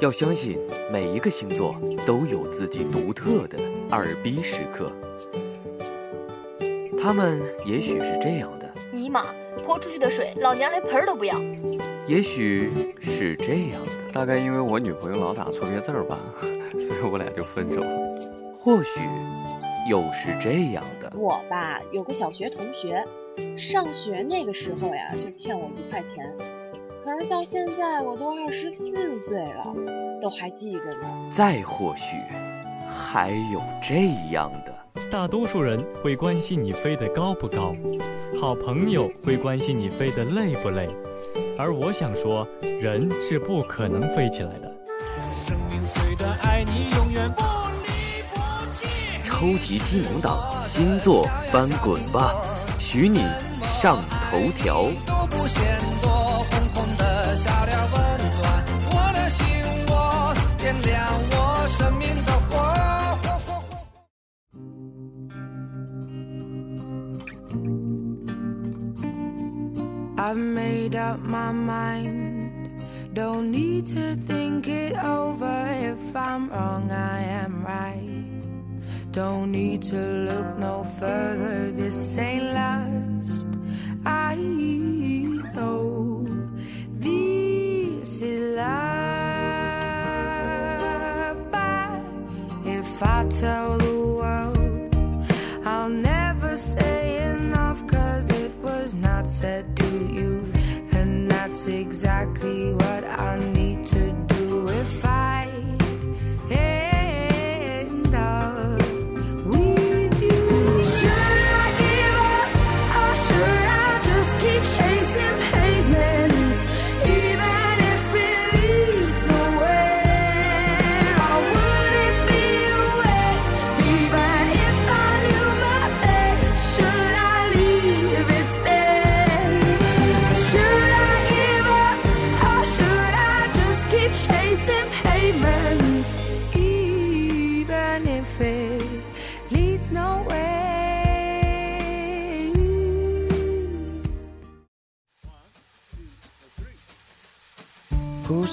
要相信每一个星座都有自己独特的二逼时刻，他们也许是这样的。尼玛，泼出去的水，老娘连盆儿都不要。也许是这样的。大概因为我女朋友老打错别字儿吧，所以我俩就分手了。或许又是这样的。我吧，有个小学同学，上学那个时候呀，就欠我一块钱。可是到现在我都二十四岁了，都还记着呢。再或许，还有这样的：大多数人会关心你飞得高不高，好朋友会关心你飞得累不累，而我想说，人是不可能飞起来的。生命碎的爱你永远不超级技能党星座翻滚吧，许你上头条。I've made up my mind. Don't need to think it over. If I'm wrong, I am right. Don't need to look no further. This ain't last. I know this is love. But if I tell exactly what I need to do. If I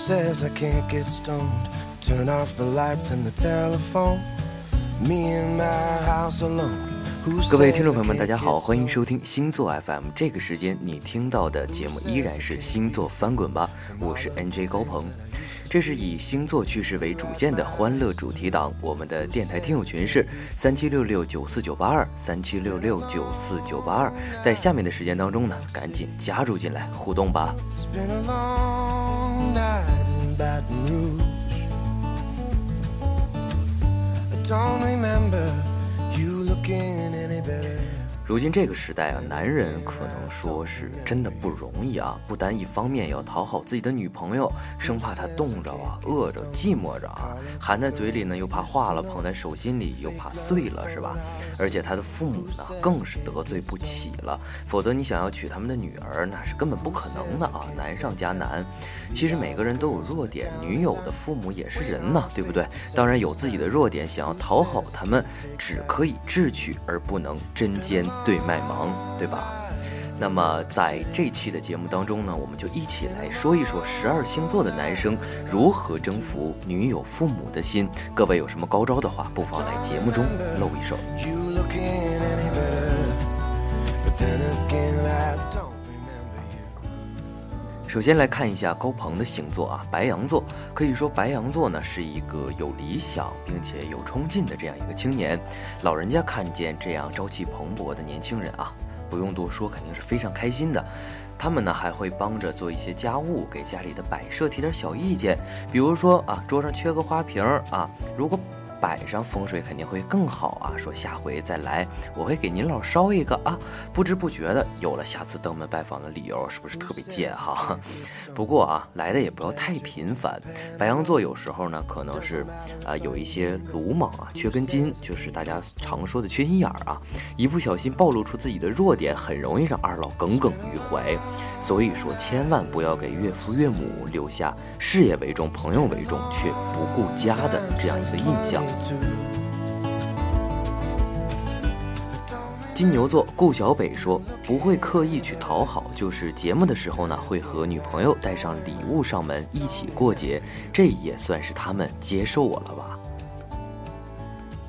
says I can't get stoned? Turn off the lights and the telephone. Me and my house alone. Who 各位 says 听众朋友 I 们，大 can't 家好，欢迎收听星座 FM。这个时间你听到的节目依然是星座翻滚吧，我是 NJ 高鹏。这是以星座趣事为主线的欢乐主题档。我们的电台听友群是三七六六九四九八二三七六六九四九八二，在下面的时间当中呢，赶紧加入进来互动吧。It's been a long night in Baton Rouge. I don't remember you looking any better. 如今这个时代啊，男人可能说是真的不容易啊，不单一方面要讨好自己的女朋友，生怕她冻着啊、饿着、寂寞着啊，含在嘴里呢又怕化了，捧在手心里又怕碎了，是吧？而且他的父母呢更是得罪不起了，否则你想要娶他们的女儿，那是根本不可能的啊，难上加难。其实每个人都有弱点，女友的父母也是人呐，对不对？当然有自己的弱点，想要讨好他们，只可以智取而不能针尖对麦芒，对吧？那么在这期的节目当中呢，我们就一起来说一说十二星座的男生如何征服女友父母的心。各位有什么高招的话，不妨来节目中露一手。首先来看一下高鹏的星座啊，白羊座。可以说白羊座呢是一个有理想并且有冲劲的这样一个青年。老人家看见这样朝气蓬勃的年轻人啊，不用多说，肯定是非常开心的。他们呢还会帮着做一些家务，给家里的摆设提点小意见。比如说啊，桌上缺个花瓶啊，如果摆上风水肯定会更好啊。说下回再来，我会给您老烧一个啊。不知不觉的有了下次登门拜访的理由，是不是特别贱哈？不过啊，来的也不要太频繁。白羊座有时候呢，可能是啊、有一些鲁莽啊，缺根筋，就是大家常说的缺心眼儿啊，一不小心暴露出自己的弱点，很容易让二老耿耿于怀。所以说，千万不要给岳父岳母留下事业为重、朋友为重却不顾家的这样一个印象。金牛座顾小北说：“不会刻意去讨好，就是节目的时候呢，会和女朋友带上礼物上门一起过节，这也算是他们接受我了吧？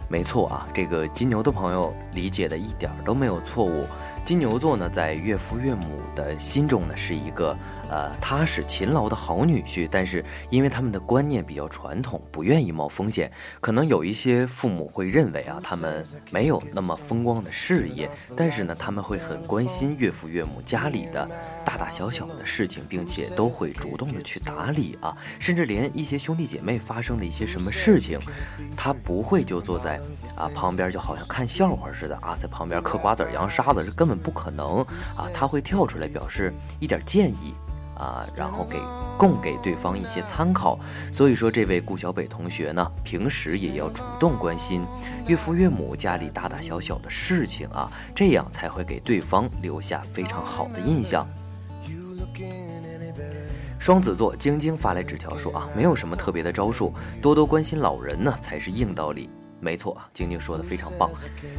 没错啊，这个金牛的朋友理解的一点儿都没有错误。金牛座呢，在岳父岳母的心中呢，是一个呃踏实勤劳的好女婿。但是因为他们的观念比较传统，不愿意冒风险，可能有一些父母会认为啊，他们没有那么风光的事业，但是呢，他们会很关心岳父岳母家里的大大小小的事情，并且都会主动的去打理啊，甚至连一些兄弟姐妹发生的一些什么事情，他不会就坐在啊旁边，就好像看笑话似的啊，在旁边嗑瓜子扬沙子，这根本不可能啊！他会跳出来表示一点建议啊，然后给供给对方一些参考。所以说，这位顾小北同学呢，平时也要主动关心岳父岳母家里大大小小的事情啊，这样才会给对方留下非常好的印象。双子座晶晶发来纸条说啊，没有什么特别的招数，多多关心老人呢才是硬道理。没错，晶晶说的非常棒。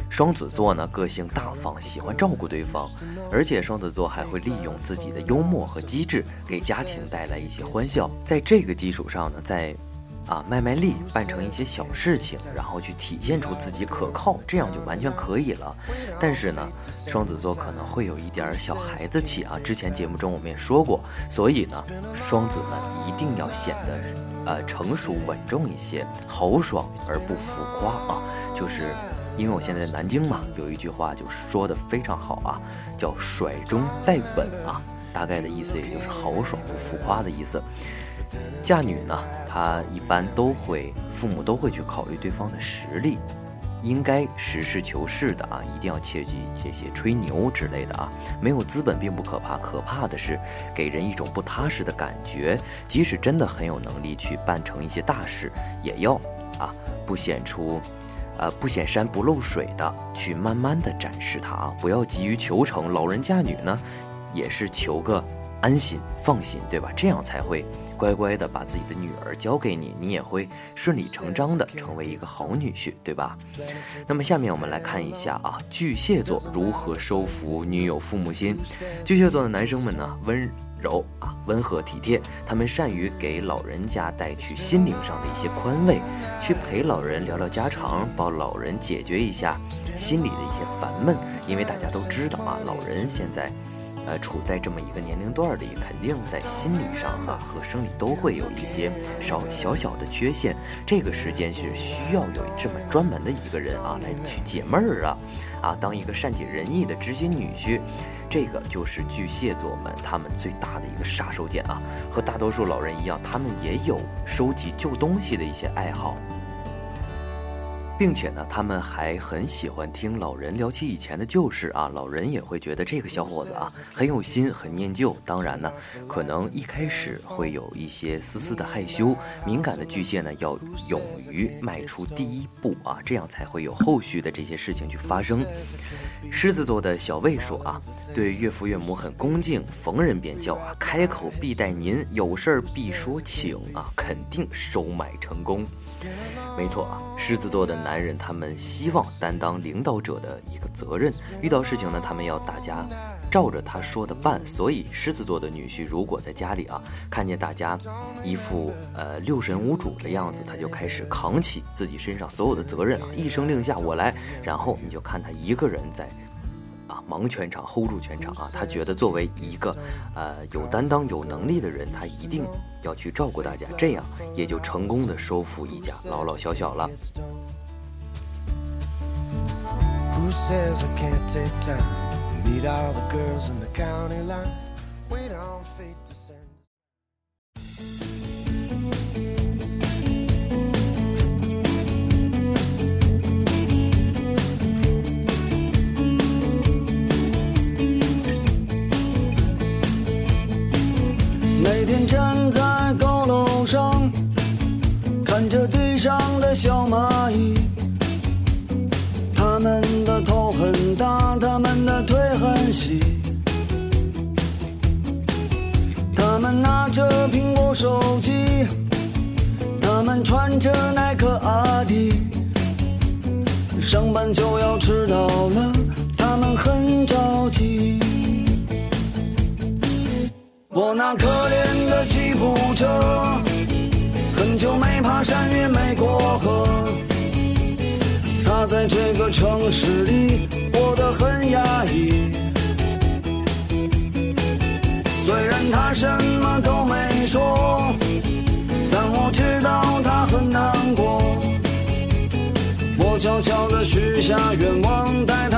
双子座呢，个性大方，喜欢照顾对方，而且双子座还会利用自己的幽默和机智，给家庭带来一些欢笑。在这个基础上呢，在啊卖卖力，办成一些小事情，然后去体现出自己可靠，这样就完全可以了。但是呢，双子座可能会有一点小孩子气啊。之前节目中我们也说过，所以呢，双子们一定要显得。呃，成熟稳重一些，豪爽而不浮夸啊！就是因为我现在在南京嘛，有一句话就说的非常好啊，叫甩中带稳啊，大概的意思也就是豪爽不浮夸的意思。嫁女呢，她一般都会，父母都会去考虑对方的实力。应该实事求是的啊，一定要切记这些吹牛之类的啊。没有资本并不可怕，可怕的是给人一种不踏实的感觉。即使真的很有能力去办成一些大事，也要啊不显出，呃不显山不露水的去慢慢的展示它啊，不要急于求成。老人嫁女呢，也是求个。安心放心，对吧？这样才会乖乖的把自己的女儿交给你，你也会顺理成章的成为一个好女婿，对吧？那么下面我们来看一下啊，巨蟹座如何收服女友父母心。巨蟹座的男生们呢，温柔啊，温和体贴，他们善于给老人家带去心灵上的一些宽慰，去陪老人聊聊家常，帮老人解决一下心里的一些烦闷。因为大家都知道啊，老人现在。呃，处在这么一个年龄段里，肯定在心理上啊和生理都会有一些少小小的缺陷。这个时间是需要有这么专门的一个人啊来去解闷儿啊，啊，当一个善解人意的知心女婿。这个就是巨蟹座们他们最大的一个杀手锏啊。和大多数老人一样，他们也有收集旧东西的一些爱好。并且呢，他们还很喜欢听老人聊起以前的旧事啊，老人也会觉得这个小伙子啊很有心，很念旧。当然呢，可能一开始会有一些丝丝的害羞，敏感的巨蟹呢要勇于迈出第一步啊，这样才会有后续的这些事情去发生。狮子座的小魏说啊，对岳父岳母很恭敬，逢人便叫啊，开口必带您，有事儿必说请啊，肯定收买成功。没错啊，狮子座的男人他们希望担当领导者的一个责任，遇到事情呢，他们要大家照着他说的办。所以狮子座的女婿如果在家里啊，看见大家一副呃六神无主的样子，他就开始扛起自己身上所有的责任啊，一声令下我来，然后你就看他一个人在。忙全场，hold 住全场啊！他觉得作为一个，呃，有担当、有能力的人，他一定要去照顾大家，这样也就成功的收服一家老老小小了。就要迟到了，他们很着急。我那可怜的吉普车，很久没爬山也没过河。他在这个城市里过得很压抑。虽然他什悄悄地许下愿望，带他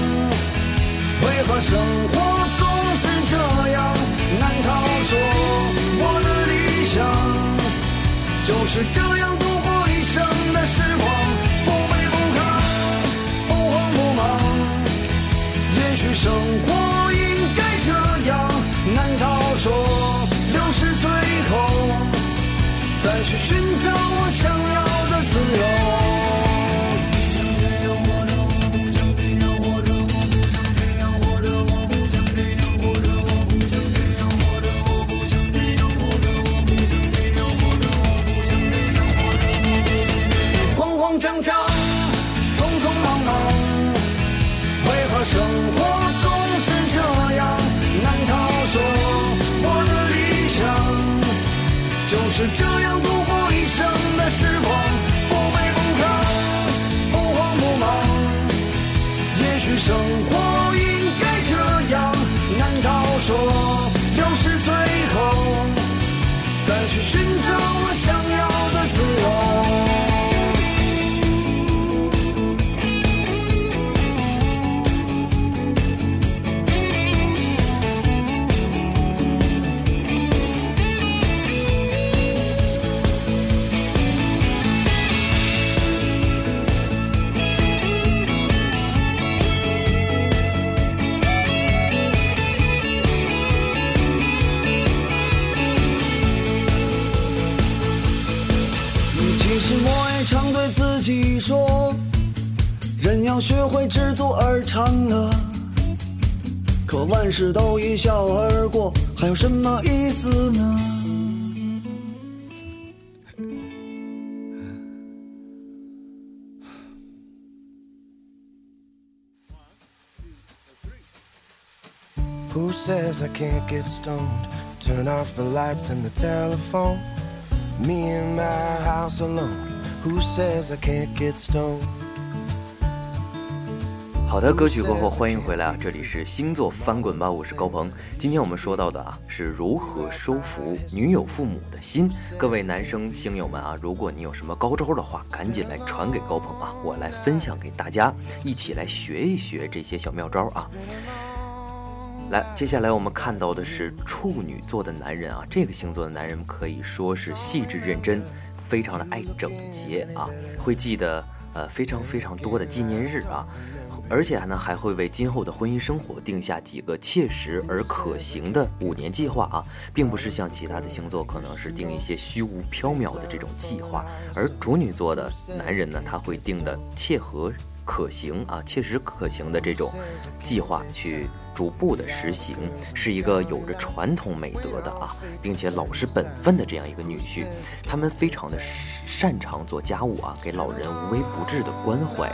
生活总是这样？难道说我的理想就是这样度过一生的时光？不卑不亢，不慌不忙，也许生活学会知足而常乐。可万事都一笑而过，还有什么意思呢？Who says I can't get stoned? Turn off the lights and the telephone. Me in my house alone. Who says I can't get stoned? 好的，歌曲过后欢迎回来啊！这里是星座翻滚吧，我是高鹏。今天我们说到的啊是如何收服女友父母的心。各位男生星友们啊，如果你有什么高招的话，赶紧来传给高鹏啊，我来分享给大家，一起来学一学这些小妙招啊。来，接下来我们看到的是处女座的男人啊，这个星座的男人可以说是细致认真，非常的爱整洁啊，会记得呃非常非常多的纪念日啊，而且呢还会为今后的婚姻生活定下几个切实而可行的五年计划啊，并不是像其他的星座可能是定一些虚无缥缈的这种计划，而处女座的男人呢，他会定的切合。可行啊，切实可行的这种计划去逐步的实行，是一个有着传统美德的啊，并且老实本分的这样一个女婿。他们非常的擅长做家务啊，给老人无微不至的关怀。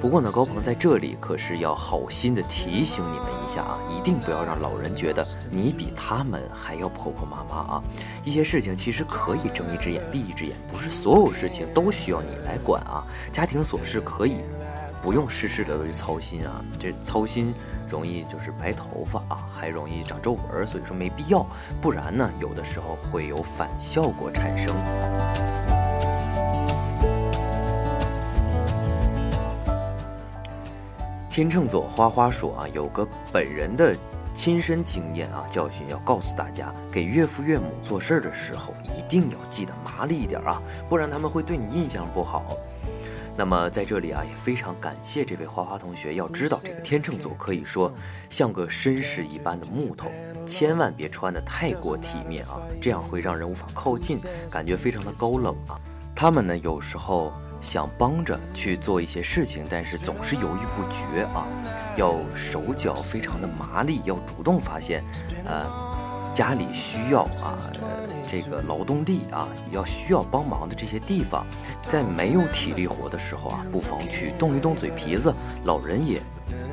不过呢，高鹏在这里可是要好心的提醒你们一下啊，一定不要让老人觉得你比他们还要婆婆妈妈啊。一些事情其实可以睁一只眼闭一只眼，不是所有事情都需要你来管啊。家庭琐事可以不用事事的去操心啊，这操心容易就是白头发啊，还容易长皱纹，所以说没必要。不然呢，有的时候会有反效果产生。天秤座花花说啊，有个本人的亲身经验啊，教训要告诉大家：给岳父岳母做事儿的时候，一定要记得麻利一点啊，不然他们会对你印象不好。那么在这里啊，也非常感谢这位花花同学。要知道，这个天秤座可以说像个绅士一般的木头，千万别穿的太过体面啊，这样会让人无法靠近，感觉非常的高冷啊。他们呢，有时候。想帮着去做一些事情，但是总是犹豫不决啊，要手脚非常的麻利，要主动发现，呃，家里需要啊，这个劳动力啊，要需要帮忙的这些地方，在没有体力活的时候啊，不妨去动一动嘴皮子，老人也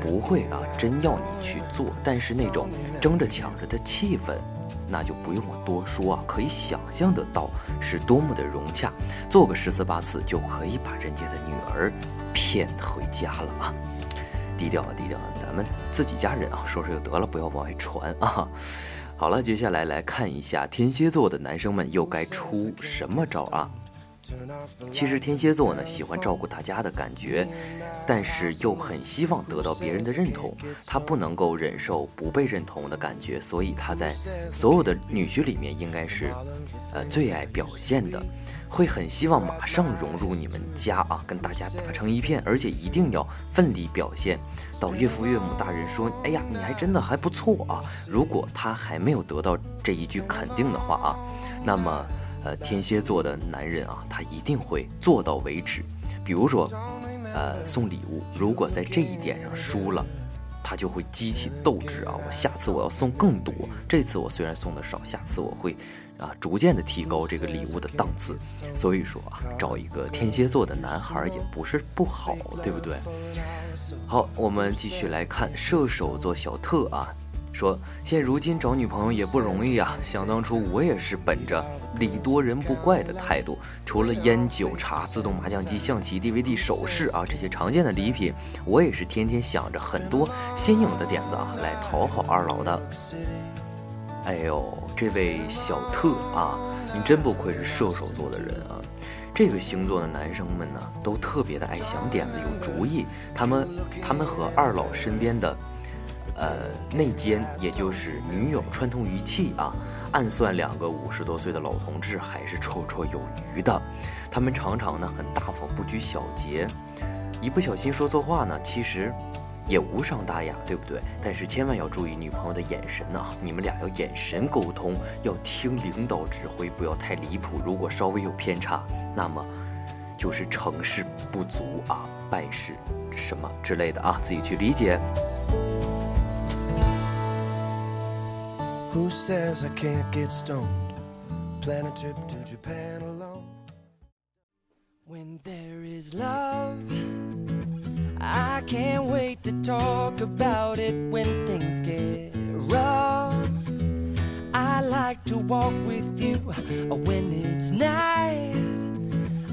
不会啊，真要你去做，但是那种争着抢着的气氛。那就不用我多说啊，可以想象得到是多么的融洽，做个十次八次就可以把人家的女儿骗回家了啊！低调啊，低调啊，咱们自己家人啊，说说就得了，不要往外传啊！好了，接下来来看一下天蝎座的男生们又该出什么招啊？其实天蝎座呢喜欢照顾大家的感觉，但是又很希望得到别人的认同。他不能够忍受不被认同的感觉，所以他在所有的女婿里面应该是，呃最爱表现的，会很希望马上融入你们家啊，跟大家打成一片，而且一定要奋力表现。到岳父岳母大人说：“哎呀，你还真的还不错啊！”如果他还没有得到这一句肯定的话啊，那么。呃，天蝎座的男人啊，他一定会做到为止。比如说，呃，送礼物，如果在这一点上输了，他就会激起斗志啊！我下次我要送更多。这次我虽然送的少，下次我会啊，逐渐的提高这个礼物的档次。所以说啊，找一个天蝎座的男孩也不是不好，对不对？好，我们继续来看射手座小特啊。说现如今找女朋友也不容易啊！想当初我也是本着礼多人不怪的态度，除了烟酒茶、自动麻将机、象棋、DVD、首饰啊这些常见的礼品，我也是天天想着很多新颖的点子啊来讨好二老的。哎呦，这位小特啊，你真不愧是射手座的人啊！这个星座的男生们呢，都特别的爱想点子、有主意，他们他们和二老身边的。呃，内奸也就是女友串通一气啊，暗算两个五十多岁的老同志还是绰绰有余的。他们常常呢很大方，不拘小节，一不小心说错话呢，其实也无伤大雅，对不对？但是千万要注意女朋友的眼神呐，你们俩要眼神沟通，要听领导指挥，不要太离谱。如果稍微有偏差，那么就是成事不足啊，败事什么之类的啊，自己去理解。Who says I can't get stoned? Plan a trip to Japan alone. When there is love, I can't wait to talk about it when things get rough. I like to walk with you uh, when it's night.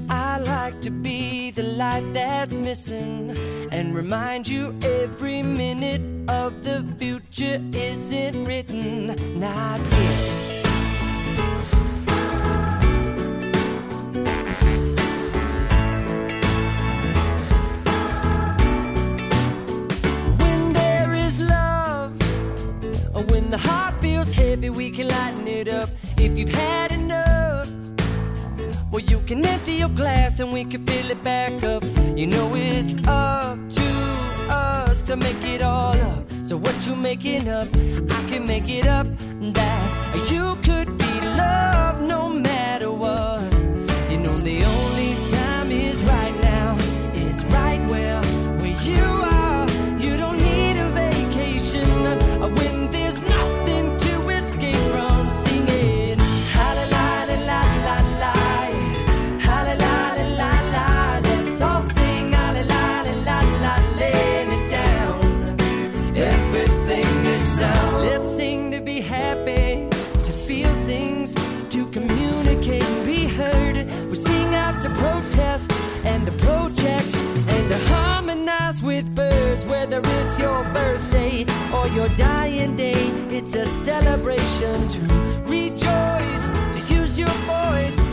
I like to be the light that's missing and remind you every minute of the future isn't written, not yet. The heart feels heavy, we can lighten it up. If you've had enough, well, you can empty your glass and we can fill it back up. You know it's up to us to make it all up. So what you making up, I can make it up. That you could be loved no matter birds. Whether it's your birthday or your dying day, it's a celebration to rejoice, to use your voice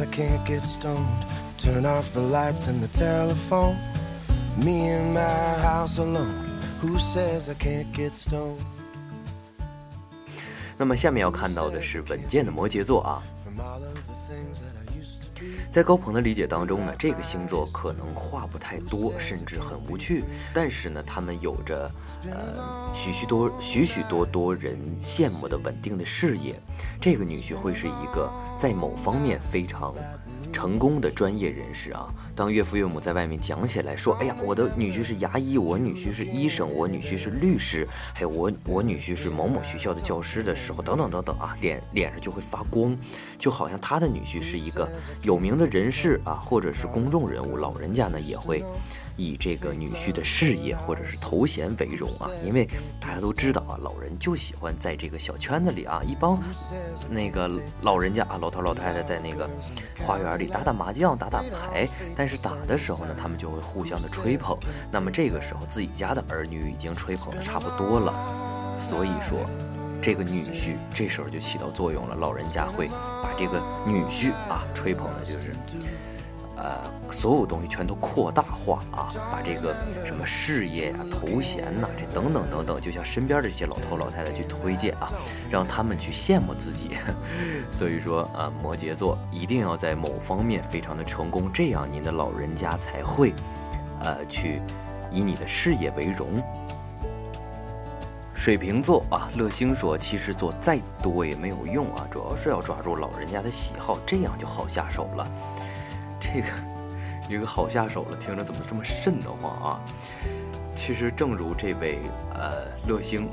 I can't get stoned? Turn off the lights and the telephone. Me in my house alone. Who says I can't get stoned? 那么下面要看到的是稳健的摩羯座啊，在高鹏的理解当中呢，这个星座可能话不太多，甚至很无趣，但是呢，他们有着呃许许多许许多多人羡慕的稳定的事业。这个女婿会是一个在某方面非常成功的专业人士啊。当岳父岳母在外面讲起来说：“哎呀，我的女婿是牙医，我女婿是医生，我女婿是律师，还有我我女婿是某某学校的教师”的时候，等等等等啊，脸脸上就会发光，就好像他的女婿是一个有名的人士啊，或者是公众人物，老人家呢也会以这个女婿的事业或者是头衔为荣啊，因为大家都知道啊，老人就喜欢在这个小圈子里啊，一帮那个老人家啊，老头老太太在那个花园里打打麻将、打打牌，但是打的时候呢，他们就会互相的吹捧。那么这个时候，自己家的儿女已经吹捧的差不多了，所以说。这个女婿这时候就起到作用了，老人家会把这个女婿啊吹捧的就是，呃，所有东西全都扩大化啊，把这个什么事业呀、头衔呐、这等等等等，就像身边的这些老头老太太去推荐啊，让他们去羡慕自己。所以说啊，摩羯座一定要在某方面非常的成功，这样您的老人家才会，呃，去以你的事业为荣。水瓶座啊，乐星说，其实做再多也没有用啊，主要是要抓住老人家的喜好，这样就好下手了。这个，这个好下手了，听着怎么这么瘆得慌啊？其实正如这位呃乐星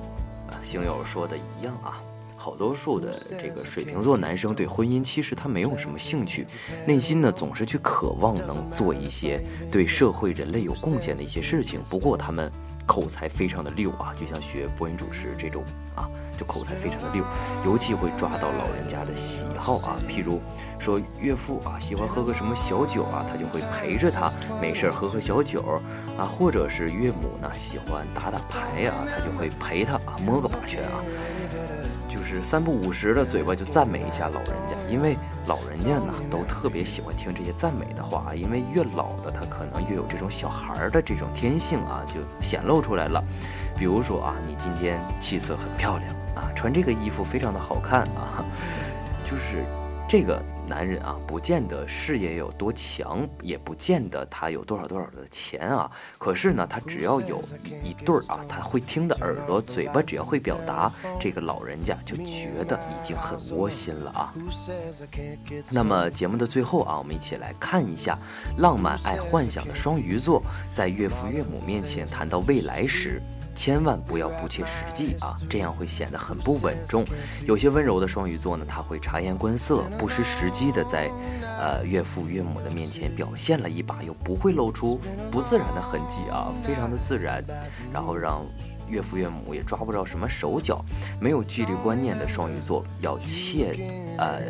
啊星友说的一样啊，好多数的这个水瓶座男生对婚姻其实他没有什么兴趣，内心呢总是去渴望能做一些对社会人类有贡献的一些事情。不过他们口才非常的溜啊，就像学播音主持这种啊，就口才非常的溜，尤其会抓到老人家的喜好啊。譬如说岳父啊喜欢喝个什么小酒啊，他就会陪着他没事儿喝喝小酒啊，或者是岳母呢喜欢打打牌啊，他就会陪他啊摸个把拳啊。就是三不五时的嘴巴就赞美一下老人，因为老人家呢都特别喜欢听这些赞美的话，因为越老的他可能越有这种小孩儿的这种天性啊，就显露出来了。比如说啊，你今天气色很漂亮啊，穿这个衣服非常的好看啊，就是这个男人啊，不见得事业有多强，也不见得他有多少多少的钱啊。可是呢，他只要有一对儿啊，他会听的耳朵，嘴巴只要会表达，这个老人家就觉得已经很窝心了啊。那么节目的最后啊，我们一起来看一下浪漫爱幻想的双鱼座，在岳父岳母面前谈到未来时。千万不要不切实际啊，这样会显得很不稳重。有些温柔的双鱼座呢，他会察言观色，不失时机的在，呃岳父岳母的面前表现了一把，又不会露出不自然的痕迹啊，非常的自然，然后让岳父岳母也抓不着什么手脚。没有距离观念的双鱼座要切，呃，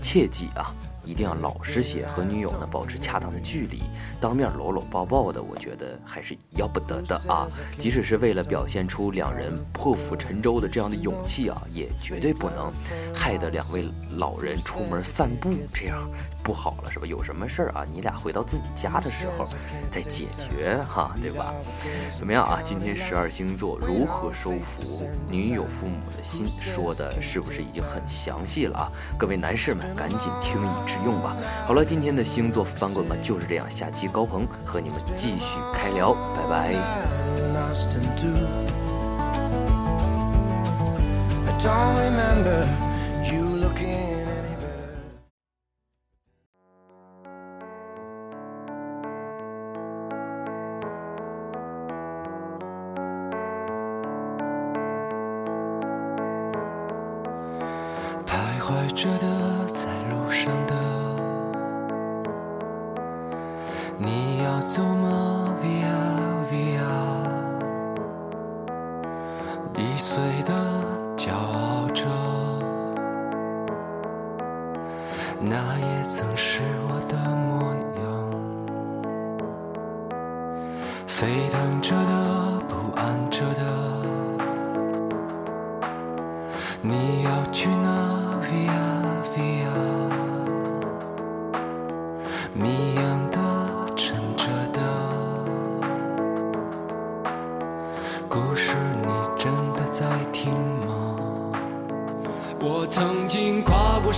切记啊。一定要老实些，和女友呢保持恰当的距离，当面搂搂抱抱的，我觉得还是要不得的啊！即使是为了表现出两人破釜沉舟的这样的勇气啊，也绝对不能害得两位老人出门散步，这样不好了，是吧？有什么事儿啊，你俩回到自己家的时候再解决哈，对吧？怎么样啊？今天十二星座如何收服女友父母的心，说的是不是已经很详细了啊？各位男士们，赶紧听以致用吧。好了，今天的星座翻滚吧就是这样，下期高鹏和你们继续开聊，拜拜。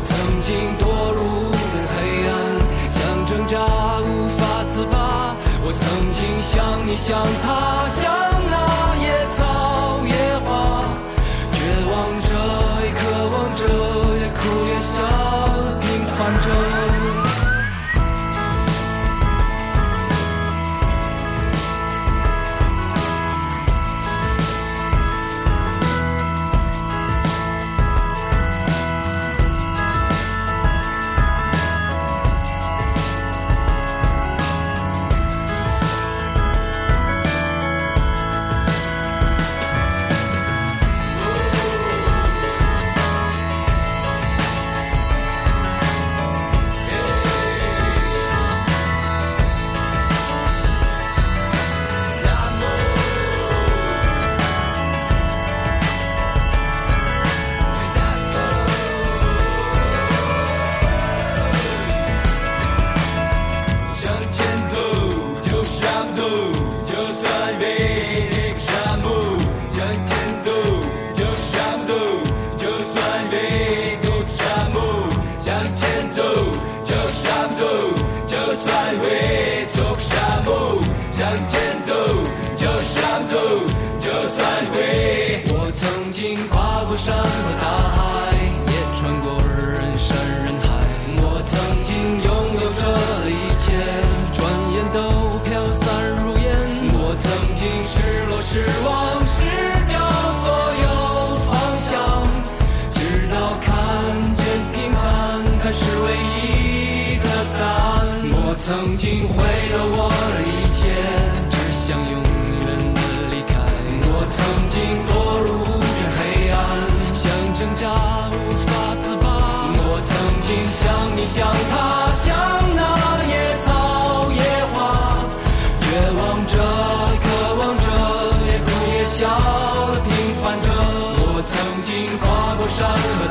我曾经堕入了黑暗，想挣扎无法自拔。我曾经像你，像他，像那野草野花，绝望着，也渴望着，也哭也笑，平凡着。心像你，像他，像那野草野花。绝望着，渴望着，也哭也笑，平凡着。我曾经跨过山和。